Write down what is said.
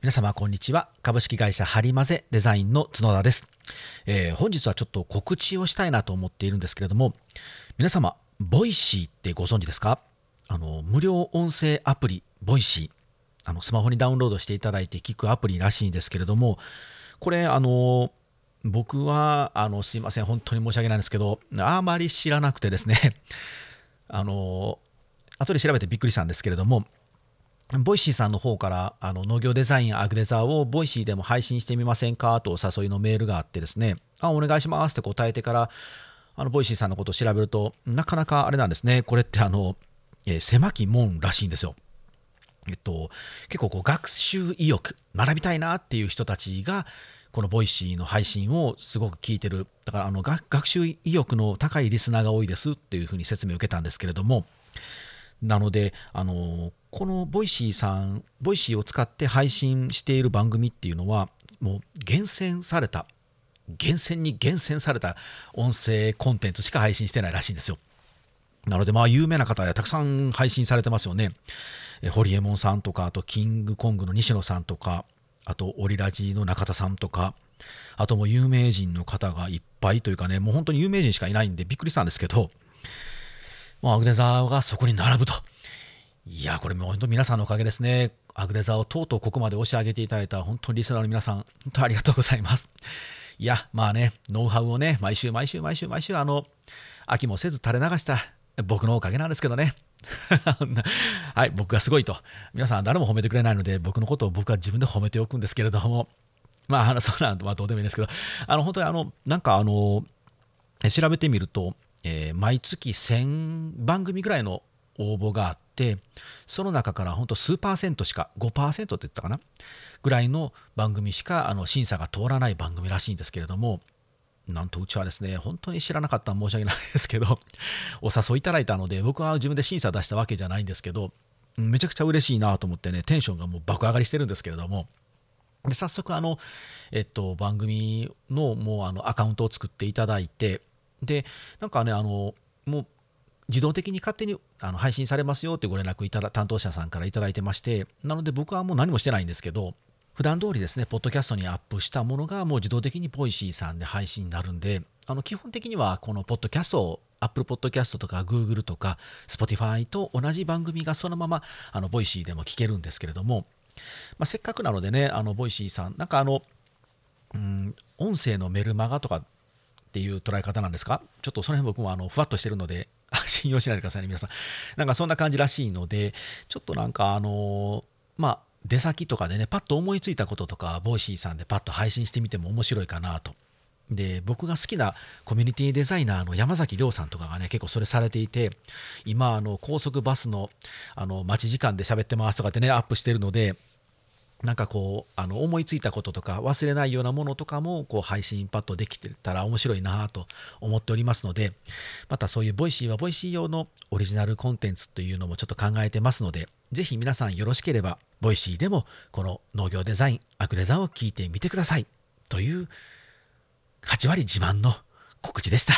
皆様こんにちは。株式会社ハリマゼデザインの角田です、えー、本日はちょっと告知をしたいなと思っているんですけれども皆様ボイシーってご存知ですか？あの無料音声アプリボイシー。あのスマホにダウンロードしていただいて聞くアプリらしいんですけれどもこれあの僕はあのすいません。本当に申し訳ないんですけどあまり知らなくてですね。あの後で調べてびっくりしたんですけれどもボイシーさんの方からあの農業デザインアグデザーをボイシーでも配信してみませんかとお誘いのメールがあってですね、あ、お願いしますって答えてから、あのボイシーさんのことを調べると、なかなかあれなんですね、これってあの、えー、狭き門らしいんですよ。えっと、結構こう学習意欲、学びたいなっていう人たちが、このボイシーの配信をすごく聞いてる。だからあの学習意欲の高いリスナーが多いですっていうふうに説明を受けたんですけれども、なので、あのこのボイシーさん、ボイシーを使って配信している番組っていうのは、もう厳選された、厳選に厳選された音声コンテンツしか配信してないらしいんですよ。なので、まあ、有名な方たくさん配信されてますよね。えホリエモンさんとか、あと、キングコングの西野さんとか、あと、オリラジの中田さんとか、あともう有名人の方がいっぱいというかね、もう本当に有名人しかいないんでびっくりしたんですけど、もうアグネザーがそこに並ぶと。いや、これも本当皆さんのおかげですね。アグネザーをとうとうここまで押し上げていただいた本当にリスナーの皆さん、本当ありがとうございます。いや、まあね、ノウハウをね、毎週毎週毎週毎週、あの、飽きもせず垂れ流した僕のおかげなんですけどね。はい、僕がすごいと。皆さん誰も褒めてくれないので、僕のことを僕は自分で褒めておくんですけれども、まあ、あのそうなんまあ、どうでもいいんですけど、あの、本当にあの、なんかあの、調べてみると、えー、毎月1000番組ぐらいの応募があってその中から本当数パーセントしか5%って言ったかな？ぐらいの番組しかあの審査が通らない番組らしいんですけれどもなんとうちはですね本当に知らなかったら申し訳ないですけど お誘いいただいたので僕は自分で審査出したわけじゃないんですけどめちゃくちゃ嬉しいなと思ってねテンションがもう爆上がりしてるんですけれどもで早速あの、えっと、番組のもうあのアカウントを作っていただいてでなんかねあのもう自動的に勝手にあの配信されますよってご連絡いただ担当者さんから頂いてましてなので僕はもう何もしてないんですけど普段通りですねポッドキャストにアップしたものがもう自動的にボイシーさんで配信になるんであの基本的にはこのポッドキャストを Apple Podcast とか Google とか Spotify と同じ番組がそのままあのボイシーでも聞けるんですけれども、まあ、せっかくなのでねあの Voicy さんなんかあのうん音声のメルマガとかっていう捉え方なんですか？ちょっとその辺僕もあのふわっとしてるので 信用しないでくださいね、皆さん。なんかそんな感じらしいので、ちょっとなんかあのまあ、出先とかでね、パッと思いついたこととか、 Voicy さんでパッと配信してみても面白いかなと。で、僕が好きなコミュニティデザイナーの山崎亮さんとかがね、結構それされていて、今、あの高速バスのあの待ち時間で喋ってますとかってね、アップしてるので、なんかこうあの思いついたこととか忘れないようなものとかもこう配信パッとできてたら面白いなと思っておりますのでまたそういう Voicy は Voicy 用のオリジナルコンテンツというのもちょっと考えてますのでぜひ皆さんよろしければ Voicy でもこの農業デザインアクレザーを聞いてみてくださいという8割自慢の告知でした。